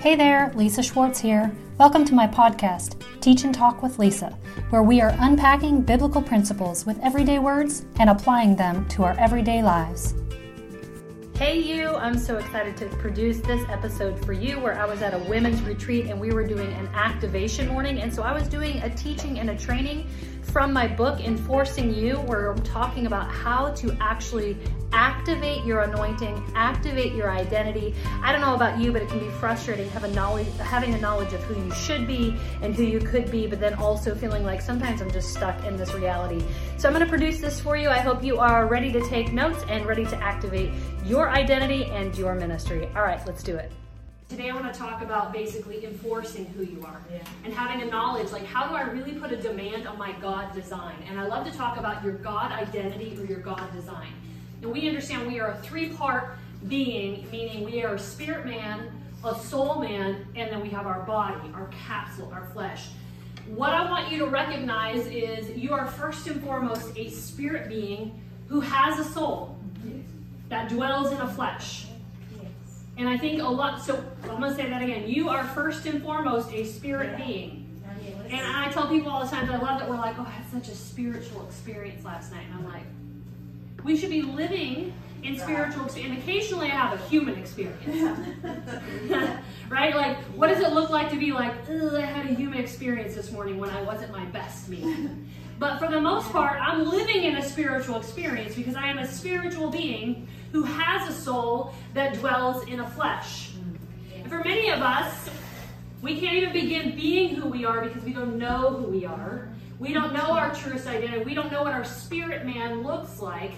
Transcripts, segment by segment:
Hey there, Lisa Schwartz here. Welcome to my podcast, Teach and Talk with Lisa, where we are unpacking biblical principles with everyday words and applying them to our everyday lives. Hey, you! I'm so excited to produce this episode for you where I was at a women's retreat and we were doing an activation morning. And so I was doing a teaching and a training from my book, Enforcing You, where I'm talking about how to actually activate your anointing, activate your identity. I don't know about you, but it can be frustrating having knowledge, having a knowledge of who you should be and who you could be, but then also feeling like sometimes I'm just stuck in this reality. So I'm going to produce this for you. I hope you are ready to take notes and ready to activate your identity and your ministry. All right, let's do it. Today I want to talk about basically enforcing who you are yeah. and having a knowledge like how do I really put a demand on my God design? And I love to talk about your God identity or your God design. And we understand we are a three-part being, meaning we are a spirit man, a soul man, and then we have our body, our capsule, our flesh. What I want you to recognize is you are first and foremost a spirit being who has a soul that dwells in a flesh. And I think a lot, so I'm going to say that again. You are first and foremost a spirit being. And I tell people all the time that I love that we're like, oh, I had such a spiritual experience last night. And I'm like, we should be living in spiritual experience. And occasionally I have a human experience. right? Like, what does it look like to be like, I had a human experience this morning when I wasn't my best me? But for the most part, I'm living in a spiritual experience because I am a spiritual being who has a soul that dwells in a flesh. And for many of us, we can't even begin being who we are because we don't know who we are. We don't know our truest identity. We don't know what our spirit man looks like.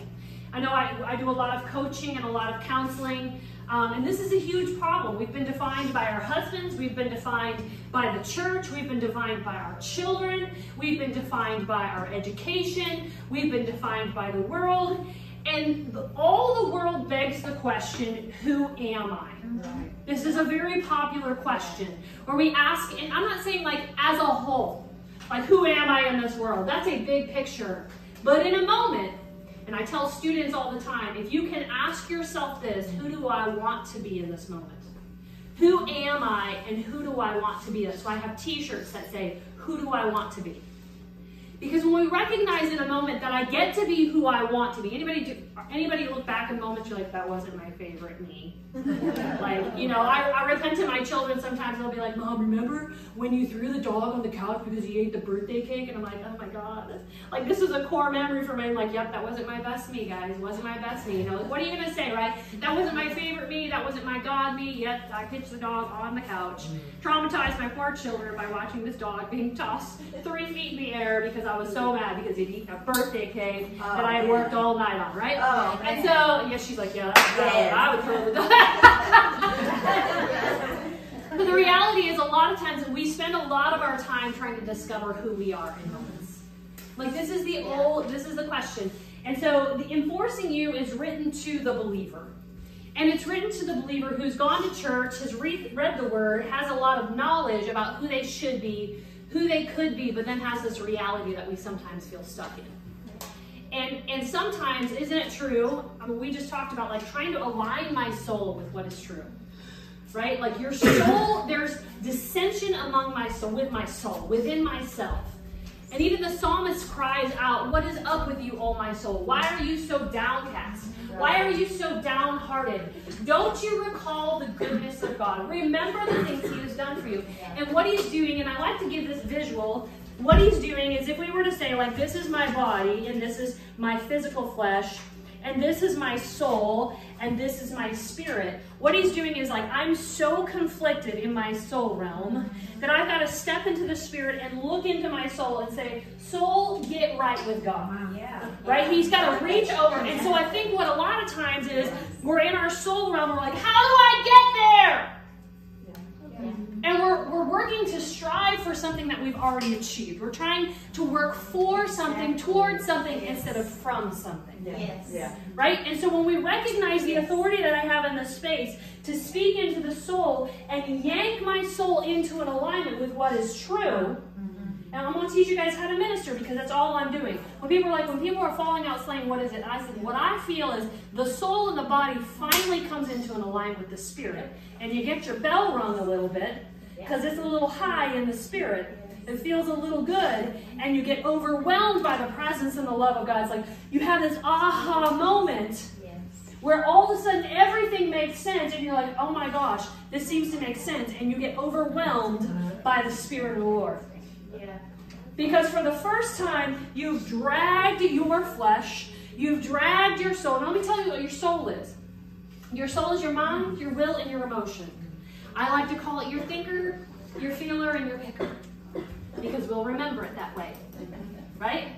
I know I, I do a lot of coaching and a lot of counseling, um, and this is a huge problem. We've been defined by our husbands, we've been defined by the church, we've been defined by our children, we've been defined by our education, we've been defined by the world. And all the world begs the question, who am I? Right. This is a very popular question where we ask, and I'm not saying like as a whole, like who am I in this world? That's a big picture. But in a moment, and I tell students all the time, if you can ask yourself this, who do I want to be in this moment? Who am I and who do I want to be? So I have t-shirts that say, who do I want to be? Because when we recognize in a moment that I get to be who I want to be, anybody do, anybody look back in moments you're like, that wasn't my favorite me. like, you know, I, I repent to my children sometimes. They'll be like, Mom, remember when you threw the dog on the couch because he ate the birthday cake? And I'm like, oh my God. Like, this is a core memory for me. I'm like, yep, that wasn't my best me, guys. It wasn't my best me. You know, what are you going to say, right? That wasn't my favorite me. That wasn't my God me. Yet I pitched the dog on the couch. Mm-hmm. Traumatized my poor children by watching this dog being tossed three feet in the air because I was so mad because he'd eaten a birthday cake oh, that I had worked all night on, right? Oh, Oh, and so, yeah, she's like, yeah, yeah. I would throw the dog. but the reality is, a lot of times we spend a lot of our time trying to discover who we are in moments. Like this is the old, this is the question. And so, the enforcing you is written to the believer. And it's written to the believer who's gone to church, has read, read the word, has a lot of knowledge about who they should be, who they could be, but then has this reality that we sometimes feel stuck in. And, and sometimes, isn't it true? I mean, we just talked about like trying to align my soul with what is true. Right? Like your soul, there's dissension among my soul, with my soul, within myself. And even the psalmist cries out, What is up with you, O my soul? Why are you so downcast? Why are you so downhearted? Don't you recall the goodness of God? Remember the things He has done for you. And what He's doing, and I like to give this visual, what He's doing is if we were to say, like, this is my body, and this is my physical flesh, and this is my soul, and this is my spirit. What he's doing is like, I'm so conflicted in my soul realm that I've got to step into the spirit and look into my soul and say, Soul, get right with God. Yeah. Right? He's got to reach over. And so I think what a lot of times is we're in our soul realm, we're like, How do I get there? And we're, we're working to strive for something that we've already achieved. We're trying to work for something, towards something, instead of from something. Yes. Yeah. Right? And so when we recognize the authority that I have in this space to speak into the soul and yank my soul into an alignment with what is true. And I'm going to teach you guys how to minister because that's all I'm doing. When people are like, when people are falling out slaying, what is it? And I said, what I feel is the soul and the body finally comes into an alignment with the spirit. And you get your bell rung a little bit because it's a little high in the spirit. It feels a little good, and you get overwhelmed by the presence and the love of God. It's like you have this aha moment where all of a sudden everything makes sense, and you're like, oh my gosh, this seems to make sense, and you get overwhelmed by the Spirit of the Lord. Yeah. Because for the first time, you've dragged your flesh, you've dragged your soul. Let me tell you what your soul is your soul is your mind, your will, and your emotion. I like to call it your thinker, your feeler, and your picker. Because we'll remember it that way. Right?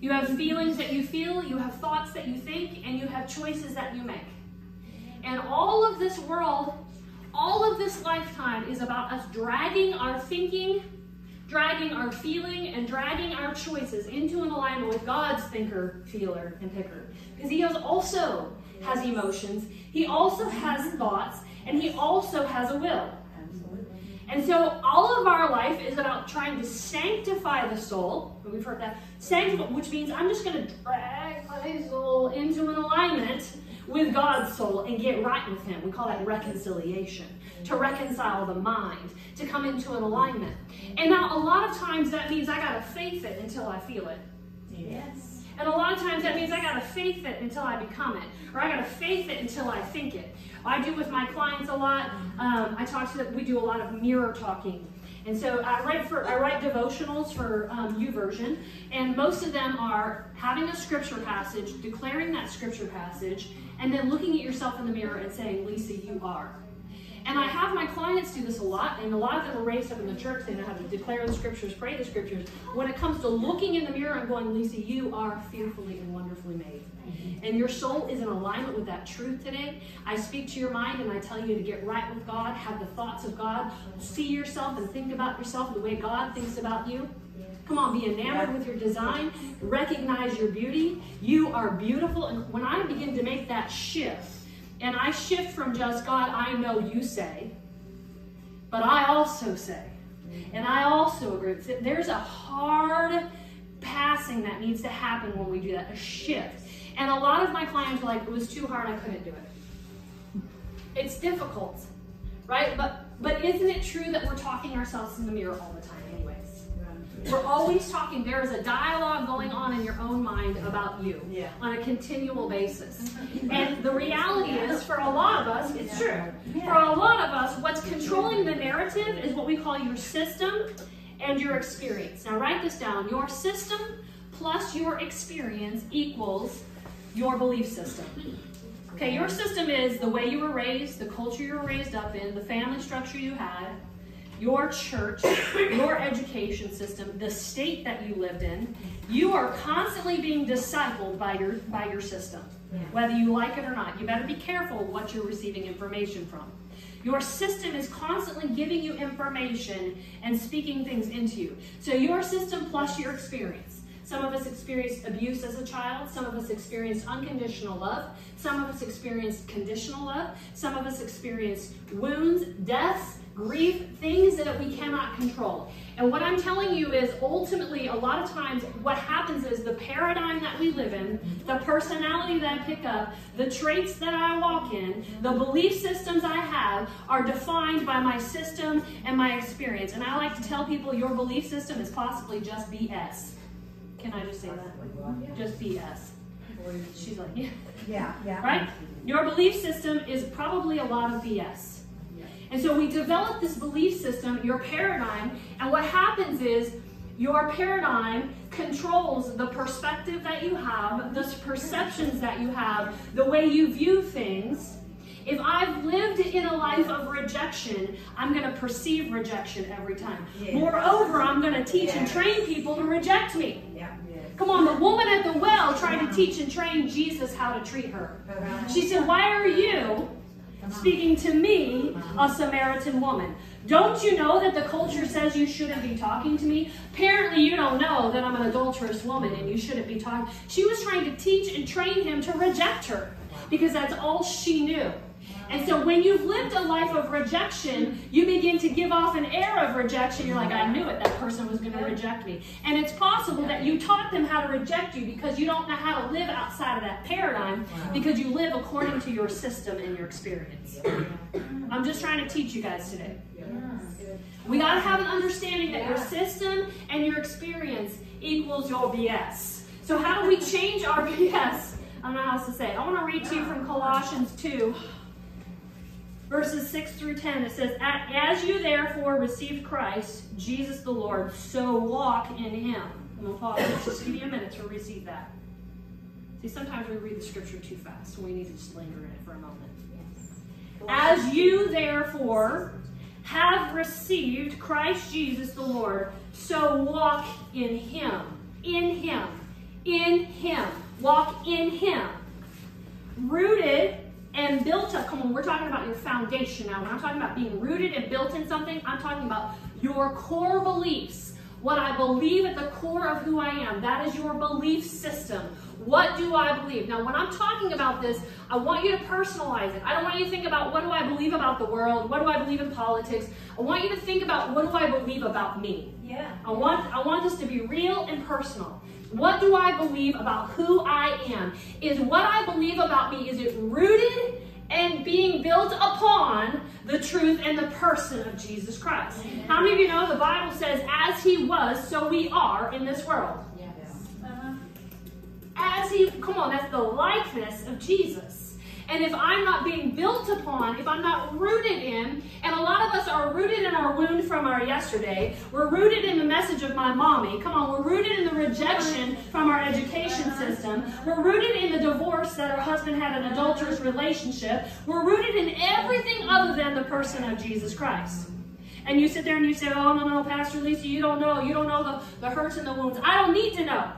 You have feelings that you feel, you have thoughts that you think, and you have choices that you make. And all of this world, all of this lifetime is about us dragging our thinking, dragging our feeling, and dragging our choices into an alignment with God's thinker, feeler, and picker. Because He also has emotions, He also has thoughts, and He also has a will. And so all of our life is about trying to sanctify the soul. We've heard that. Sanctify, which means I'm just going to drag my soul into an alignment with God's soul and get right with Him. We call that reconciliation. To reconcile the mind, to come into an alignment. And now, a lot of times that means I got to faith it until I feel it. Yes. And a lot of times that means I got to faith it until I become it, or I got to faith it until I think it. I do with my clients a lot. Um, I talk to them. We do a lot of mirror talking. And so I write for I write devotionals for um, version, and most of them are having a scripture passage, declaring that scripture passage, and then looking at yourself in the mirror and saying, "Lisa, you are." And I have my clients do this a lot, and a lot of them are raised up in the church. They know how to declare the scriptures, pray the scriptures. When it comes to looking in the mirror and going, Lisa, you are fearfully and wonderfully made. Mm-hmm. And your soul is in alignment with that truth today. I speak to your mind and I tell you to get right with God, have the thoughts of God, see yourself and think about yourself the way God thinks about you. Come on, be enamored with your design, recognize your beauty. You are beautiful. And when I begin to make that shift, and I shift from just God, I know you say, but I also say, and I also agree. There's a hard passing that needs to happen when we do that, a shift. And a lot of my clients were like, it was too hard, I couldn't do it. It's difficult, right? But but isn't it true that we're talking ourselves in the mirror all the time? We're always talking. There is a dialogue going on in your own mind about you yeah. on a continual basis. And the reality is, for a lot of us, it's true. For a lot of us, what's controlling the narrative is what we call your system and your experience. Now, write this down. Your system plus your experience equals your belief system. Okay, your system is the way you were raised, the culture you were raised up in, the family structure you had your church, your education system, the state that you lived in, you are constantly being discipled by your by your system. Whether you like it or not. You better be careful what you're receiving information from. Your system is constantly giving you information and speaking things into you. So your system plus your experience. Some of us experienced abuse as a child. Some of us experienced unconditional love. Some of us experienced conditional love. Some of us experienced wounds, deaths, grief, things that we cannot control. And what I'm telling you is ultimately, a lot of times, what happens is the paradigm that we live in, the personality that I pick up, the traits that I walk in, the belief systems I have are defined by my system and my experience. And I like to tell people your belief system is possibly just BS. Can I just say that? Just BS. She's like, yeah. Yeah, yeah. Right? Your belief system is probably a lot of BS. And so we develop this belief system, your paradigm, and what happens is your paradigm controls the perspective that you have, the perceptions that you have, the way you view things. If I've lived in a life of rejection, I'm going to perceive rejection every time. Yeah. Moreover, I'm going to teach yeah. and train people to reject me. Yeah. Come on, the woman at the well tried to teach and train Jesus how to treat her. Uh-huh. She said, Why are you speaking to me, a Samaritan woman. Don't you know that the culture says you shouldn't be talking to me? Apparently, you don't know that I'm an adulterous woman and you shouldn't be talking. She was trying to teach and train him to reject her because that's all she knew. And so when you've lived a life of rejection, you begin to give off an air of rejection. You're like, I knew it, that person was going to reject me. And it's possible that you taught them how to reject you because you don't know how to live outside of that paradigm because you live according to your system and your experience. I'm just trying to teach you guys today. We got to have an understanding that your system and your experience equals your BS. So, how do we change our BS? I don't know how else to say it. I want to read to you from Colossians 2 verses 6 through 10, it says, As you therefore received Christ, Jesus the Lord, so walk in him. I'm going to pause. Just give me a minute to receive that. See, sometimes we read the scripture too fast, so we need to just linger in it for a moment. As you therefore have received Christ Jesus the Lord, so walk in him. In him. In him. Walk in him. Rooted and built up. Come on, we're talking about your foundation now. When I'm talking about being rooted and built in something, I'm talking about your core beliefs. What I believe at the core of who I am. That is your belief system. What do I believe? Now, when I'm talking about this, I want you to personalize it. I don't want you to think about what do I believe about the world? What do I believe in politics? I want you to think about what do I believe about me? Yeah. I want I want this to be real and personal. What do I believe about who I am? Is what I believe about me, is it rooted and being built upon the truth and the person of Jesus Christ? How many of you know the Bible says, as he was, so we are in this world? Yes. Uh-huh. As he, come on, that's the likeness of Jesus. And if I'm not being built upon, if I'm not rooted in, and a lot of us are rooted in our wound from our yesterday, we're rooted in the message of my mommy. Come on, we're rooted in the rejection from our education system. We're rooted in the divorce that our husband had an adulterous relationship. We're rooted in everything other than the person of Jesus Christ. And you sit there and you say, Oh, no, no, Pastor Lisa, you don't know. You don't know the, the hurts and the wounds. I don't need to know.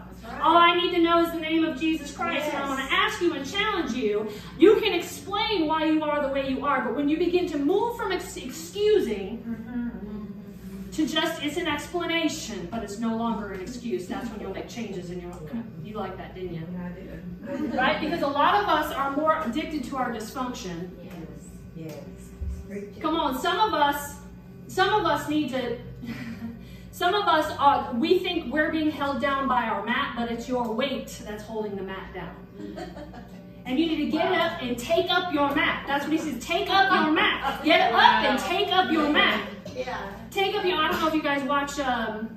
All I need to know is the name of Jesus Christ. Yes. And I want to ask you and challenge you. You can explain why you are the way you are, but when you begin to move from ex- excusing to just, it's an explanation, but it's no longer an excuse, that's when you'll make changes in your own. You like that, didn't you? I did, Right? Because a lot of us are more addicted to our dysfunction. Yes. Yes. Come on, some of us, some of us need to. Some of us are, we think we're being held down by our mat, but it's your weight that's holding the mat down. And you need to get up and take up your mat. That's what he says. Take up your mat. Get up and take up your mat. Yeah. Take up your. I don't know if you guys watch. Um,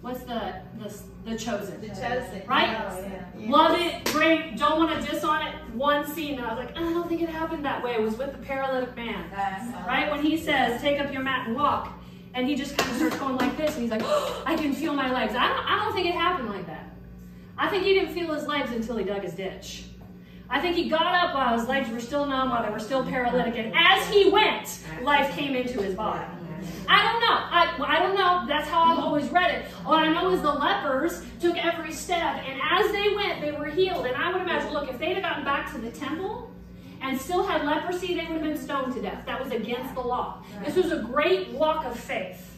what's the the the chosen? The chosen. Right? Oh, yeah. Love it, great. Don't want to diss on it. One scene, and I was like, I don't think it happened that way. It was with the paralytic man. That's Right? When he says, take up your mat and walk, and he just kind of starts going like this, and he's like, oh, I can feel my legs. I don't, I don't think it happened like that. I think he didn't feel his legs until he dug his ditch. I think he got up while his legs were still numb, while they were still paralytic, and as he went, life came into his body. I don't know. I, I don't know. That's how I've always read it. All I know is the lepers took every step, and as they went, they were healed. And I would imagine, look, if they'd have gotten back to the temple and still had leprosy, they would have been stoned to death. That was against the law. This was a great walk of faith.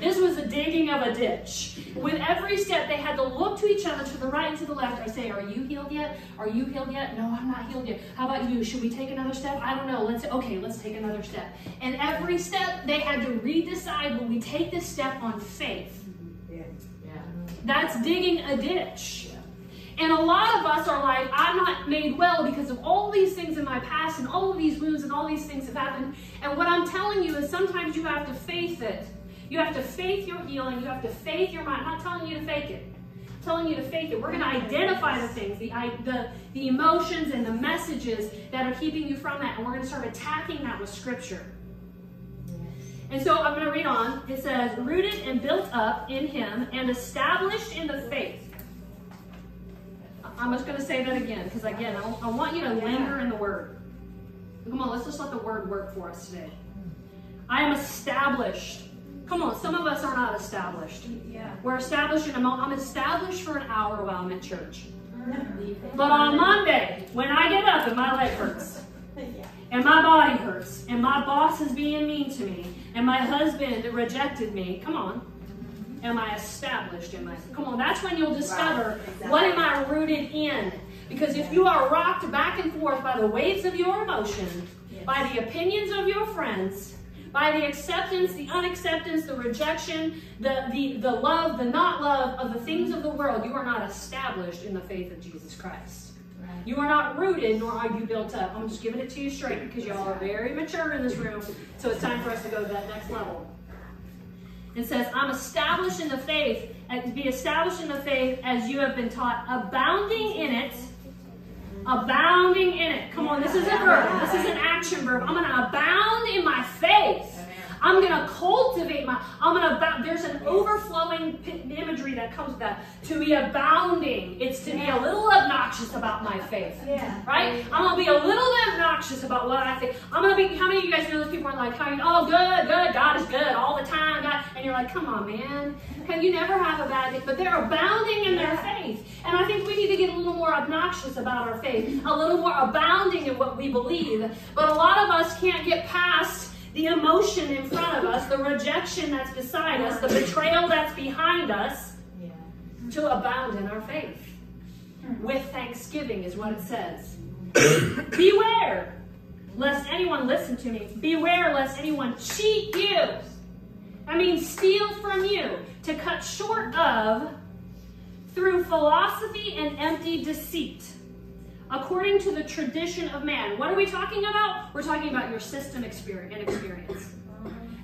This was the digging of a ditch. With every step, they had to look to each other, to the right and to the left. I say, Are you healed yet? Are you healed yet? No, I'm not healed yet. How about you? Should we take another step? I don't know. Let's okay, let's take another step. And every step they had to redecide will we take this step on faith? Yeah. Yeah. That's digging a ditch. And a lot of us are like, I'm not made well because of all these things in my past and all of these wounds and all these things have happened. And what I'm telling you is sometimes you have to faith it. You have to faith your healing. You have to faith your mind. I'm not telling you to fake it. I'm telling you to faith it. We're going to identify the things, the, the, the emotions and the messages that are keeping you from that. And we're going to start attacking that with scripture. And so I'm going to read on. It says, rooted and built up in him and established in the faith. I'm just going to say that again because, again, I, I want you to linger in the word. Come on, let's just let the word work for us today. I am established. Come on, some of us are not established. Yeah. We're established in a moment. I'm established for an hour while I'm at church. Mm-hmm. But on Monday, when I get up and my leg hurts, and my body hurts, and my boss is being mean to me, and my husband rejected me, come on. Am I established in my come on, that's when you'll discover Right, what am I rooted in. Because if you are rocked back and forth by the waves of your emotion, by the opinions of your friends, by the acceptance, the unacceptance, the rejection, the, the, the love, the not love of the things of the world, you are not established in the faith of Jesus Christ. Right. You are not rooted, nor are you built up. I'm just giving it to you straight because y'all are very mature in this room. So it's time for us to go to that next level. It says, I'm established in the faith, uh, be established in the faith as you have been taught, abounding in it. Abounding in it. Come on, this is a verb. This is an action verb. I'm going to abound in my faith. I'm going to cultivate my, I'm going to. There's an overflowing imagery that comes with that. To be abounding, it's to be a little obnoxious about my faith. Yeah. Right? I'm gonna be a little bit obnoxious about what I think. I'm gonna be. How many of you guys know those people are like, how you, oh, good, good, God is good all the time, God, and you're like, come on, man. Can you never have a bad day? But they're abounding in their faith, and I think we need to get a little more obnoxious about our faith, a little more abounding in what we believe. But a lot of us can't get past the emotion in front of us, the rejection that's beside us, the betrayal that's behind us, Yeah. to abound in our faith. With thanksgiving is what it says. Beware lest anyone listen to me. Beware lest anyone cheat you. I mean, steal from you to cut short of through philosophy and empty deceit. According to the tradition of man. What are we talking about? We're talking about your system experience and experience.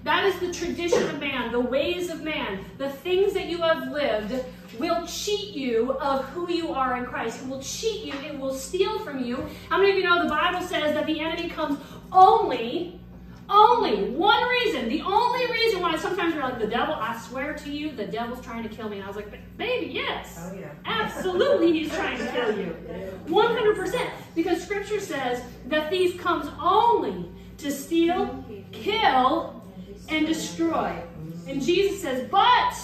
That is the tradition of man, the ways of man, the things that you have lived will cheat you of who you are in Christ. It will cheat you, it will steal from you. How many of you know the Bible says that the enemy comes only, only one reason, the only reason why sometimes we're like, the devil, I swear to you, the devil's trying to kill me. And I was like, baby, yes. Oh, yeah. Absolutely, he's trying to kill you. 100%. Because scripture says that thief comes only to steal, kill, and destroy. And Jesus says, But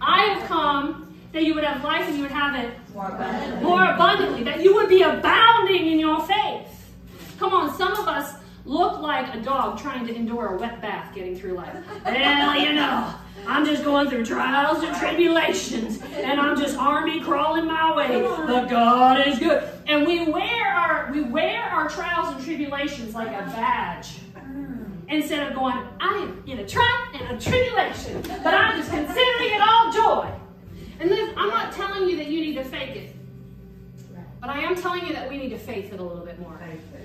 I have come that you would have life and you would have it More abundantly. more abundantly, that you would be abounding in your faith. Come on, some of us look like a dog trying to endure a wet bath getting through life. Well, you know, I'm just going through trials and tribulations, and I'm just army crawling my way. But God is good. And we wear our we wear our trials and tribulations like a badge. Instead of going, I am in a trial and a tribulation, but I'm just considering it all joy. And then I'm not telling you that you need to fake it. But I am telling you that we need to faith it a little bit more.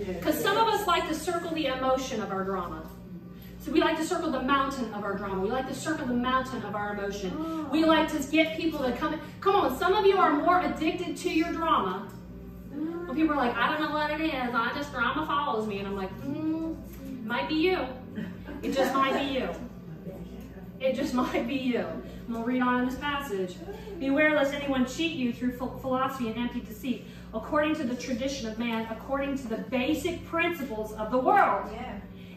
Because some of us like to circle the emotion of our drama. So we like to circle the mountain of our drama. We like to circle the mountain of our emotion. We like to get people to come. Come on, some of you are more addicted to your drama. When people are like, I don't know what it is. I just drama follows me, and I'm like, mm, might be you. It just might be you. It just might be you. I'm to read on in this passage. Beware lest anyone cheat you through ph- philosophy and empty deceit, according to the tradition of man, according to the basic principles of the world, Yeah.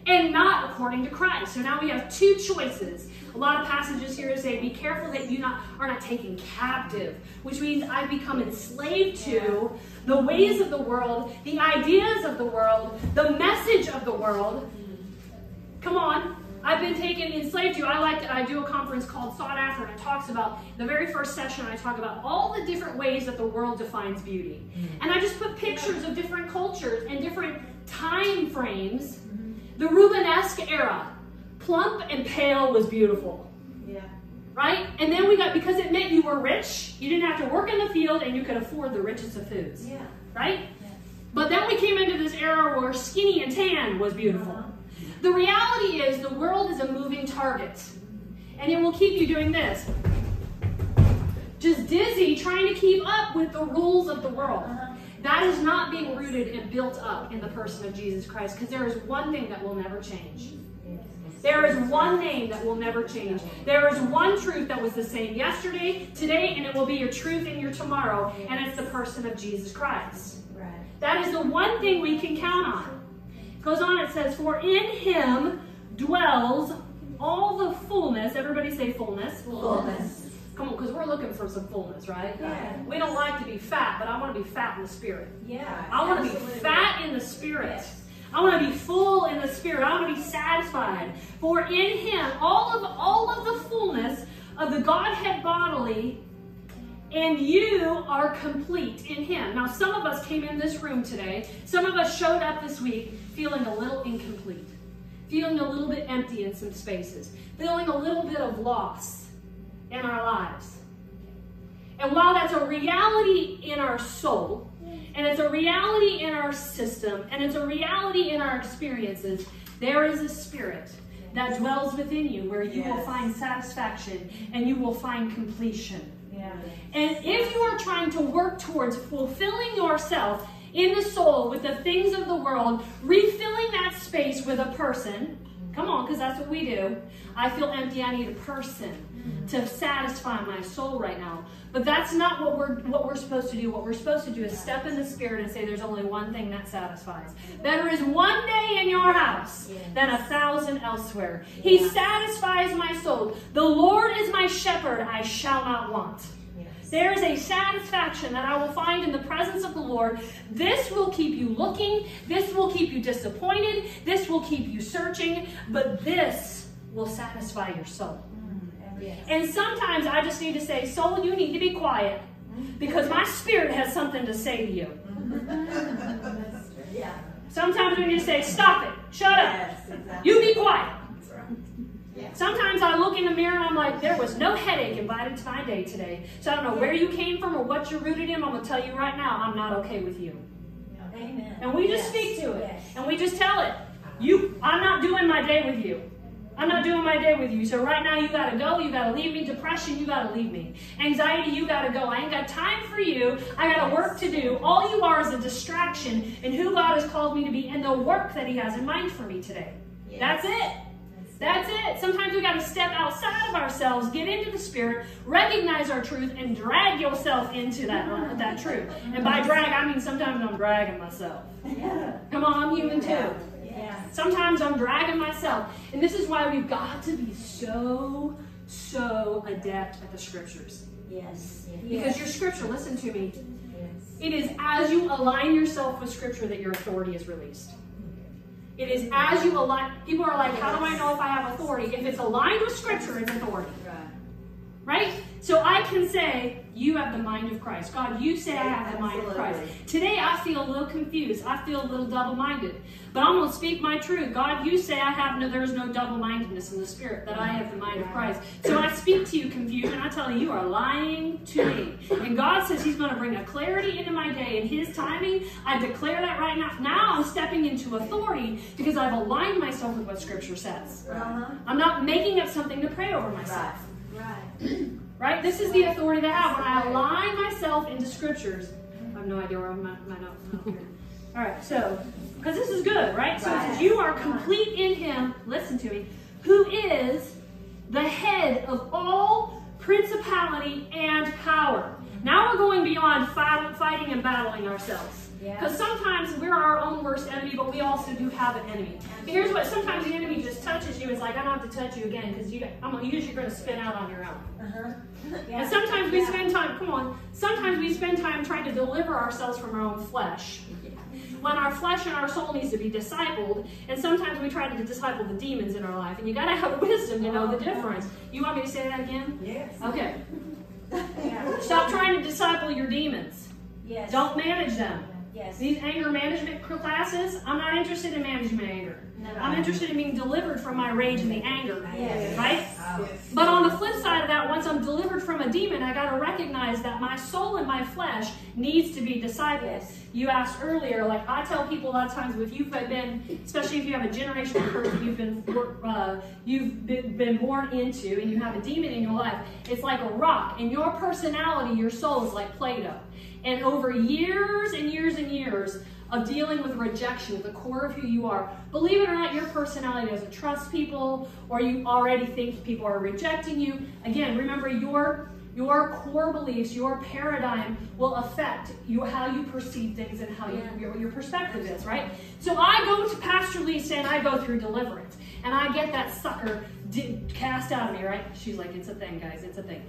and not according to Christ. So now we have two choices. A lot of passages here say, "Be careful that you not are not taken captive," which means I become enslaved to the ways of the world, the ideas of the world, the message of the world. Come on. I've been taken enslaved to. I like to, I do a conference called Sought After, and it talks about the very first session. I talk about all the different ways that the world defines beauty, mm-hmm. and I just put pictures of different cultures and different time frames. Mm-hmm. The Rubenesque era, plump and pale was beautiful, Yeah. right? And then we got because it meant you were rich, you didn't have to work in the field, and you could afford the richest of foods, Yeah. right? But then we came into this era where skinny and tan was beautiful. Uh-huh. The reality is the world is a moving target. And it will keep you doing this. Just dizzy trying to keep up with the rules of the world. That is not being rooted and built up in the person of Jesus Christ because there is one thing that will never change. There is one name that will never change. There is one truth that was the same yesterday, today, and it will be your truth in your tomorrow, and it's the person of Jesus Christ. That is the one thing we can count on. Goes on, it says, For in him dwells all the fullness. Everybody say fullness. Fullness. Come on, because we're looking for some fullness, right? Yeah. We don't like to be fat, but I want to be fat in the spirit. Yeah. I want to be fat in the spirit. Yes. I want to be full in the spirit. I want to be satisfied. For in him all of all of the fullness of the Godhead bodily and you are complete in Him. Now, some of us came in this room today, some of us showed up this week feeling a little incomplete, feeling a little bit empty in some spaces, feeling a little bit of loss in our lives. And while that's a reality in our soul, and it's a reality in our system, and it's a reality in our experiences, there is a spirit that dwells within you where you will find satisfaction and you will find completion. Yeah. And if you are trying to work towards fulfilling yourself in the soul with the things of the world, refilling that space with a person, come on, because that's what we do. I feel empty, I need a person mm-hmm. to satisfy my soul right now. But that's not what we're what we're supposed to do. What we're supposed to do is step in the spirit and say there's only one thing that satisfies. Better is one day in your house than a thousand elsewhere. He satisfies my soul. The Lord is my shepherd, I shall not want. There is a satisfaction that I will find in the presence of the Lord. This will keep you looking. This will keep you disappointed. This will keep you searching. But this will satisfy your soul. Yes. And sometimes I just need to say, Soul, you need to be quiet because my spirit has something to say to you. Yeah. Sometimes we need to say, Stop it. Shut up. Yes, exactly. You be quiet. Right. Yeah. Sometimes I look in the mirror and I'm like, there was no headache invited to my day today. So I don't know where you came from or what you're rooted in. I'm going to tell you right now, I'm not okay with you. Amen. And we just Yes. speak to it. And we just tell it, you, I'm not doing my day with you. I'm not doing my day with you. So right now you gotta go, you gotta leave me. Depression, you gotta leave me. Anxiety, you gotta go. I ain't got time for you. I got work to do. All you are is a distraction in who God has called me to be and the work that He has in mind for me today. Yes. That's it. That's it. Sometimes we got to step outside of ourselves, get into the spirit, recognize our truth, and drag yourself into that uh, that truth. And by drag, I mean sometimes I'm dragging myself. Yeah. Come on, I'm human too. Sometimes I'm dragging myself. And this is why we've got to be so, so adept at the scriptures. Yes. Because your scripture, listen to me, Yes. it is as you align yourself with scripture that your authority is released. It is as you align. People are like, how do I know if I have authority? If it's aligned with scripture, it's authority. Right. So I can say, You have the mind of Christ. God, you say I have the mind of Christ. Today I feel a little confused. I feel a little double minded. But I'm going to speak my truth. God, you say I have no, there's no double mindedness in the spirit, that I have the mind of Christ. So I speak to you confusion. I tell you, you are lying to me. And God says He's going to bring a clarity into my day in His timing. I declare that right now. Now I'm stepping into authority because I've aligned myself with what Scripture says. Uh-huh. I'm not making up something to pray over myself. Right. Right. Right? This is the authority that I have. When I align myself into scriptures, I have no idea where my, my notes are here. All right, so, because this is good, right? So says, You are complete in Him, listen to me, who is the head of all principality and power. Now we're going beyond fight, fighting and battling ourselves. Yeah. Because sometimes we're our own worst enemy, but we also do have an enemy. Here's what sometimes the enemy just touches you. It's like, I don't have to touch you again because you, I'm usually going to spin out on your own. Uh-huh. And sometimes we spend time, come on, sometimes we spend time trying to deliver ourselves from our own flesh. When our flesh and our soul needs to be discipled, and sometimes we try to disciple the demons in our life. And you gotta have wisdom to know the difference. You want me to say that again? Yes. Okay. Yeah. Stop trying to disciple your demons. Yes. Don't manage them. Yes. These anger management classes, I'm not interested in managing my anger. No. I'm interested in being delivered from my rage and the anger. Yes. Right? Yes. But on the flip side of that, once I'm delivered from a demon, I got to recognize that my soul and my flesh needs to be discipled. Yes. You asked earlier, like I tell people a lot of times, if you've been, especially if you have a generational curse you've been, uh, you've been, born into, and you have a demon in your life, it's like a rock, and your personality, your soul is like Play-Doh. And over years and years and of dealing with rejection at the core of who you are, believe it or not, your personality doesn't trust people, or you already think people are rejecting you. Again, remember your your core beliefs, your paradigm will affect you, how you perceive things and how you, your, your perspective is, right? So I go to Pastor Lisa and I go through deliverance, and I get that sucker cast out of me, right? She's like, it's a thing, guys, it's a thing.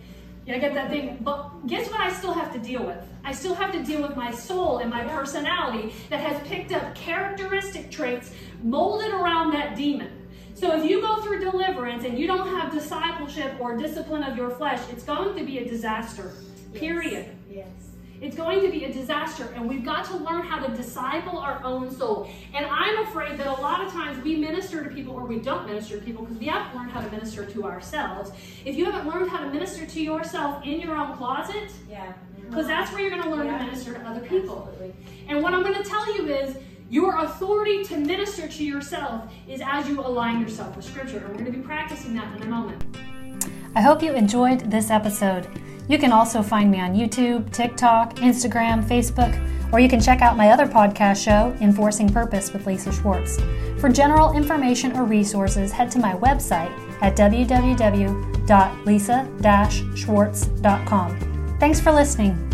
Yeah, I get that thing. But guess what I still have to deal with? I still have to deal with my soul and my personality that has picked up characteristic traits molded around that demon. So if you go through deliverance and you don't have discipleship or discipline of your flesh, it's going to be a disaster. Period. Yes. It's going to be a disaster, and we've got to learn how to disciple our own soul. And I'm afraid that a lot of times we minister to people or we don't minister to people because we haven't learned how to minister to ourselves. If you haven't learned how to minister to yourself in your own closet, Yeah. because that's where you're going to learn Yeah. to minister to other people. Absolutely. And what I'm going to tell you is your authority to minister to yourself is as you align yourself with Scripture. And we're going to be practicing that in a moment. I hope you enjoyed this episode. You can also find me on YouTube, TikTok, Instagram, Facebook, or you can check out my other podcast show, Enforcing Purpose with Lisa Schwartz. For general information or resources, head to my website at www.lisa-schwartz.com. Thanks for listening.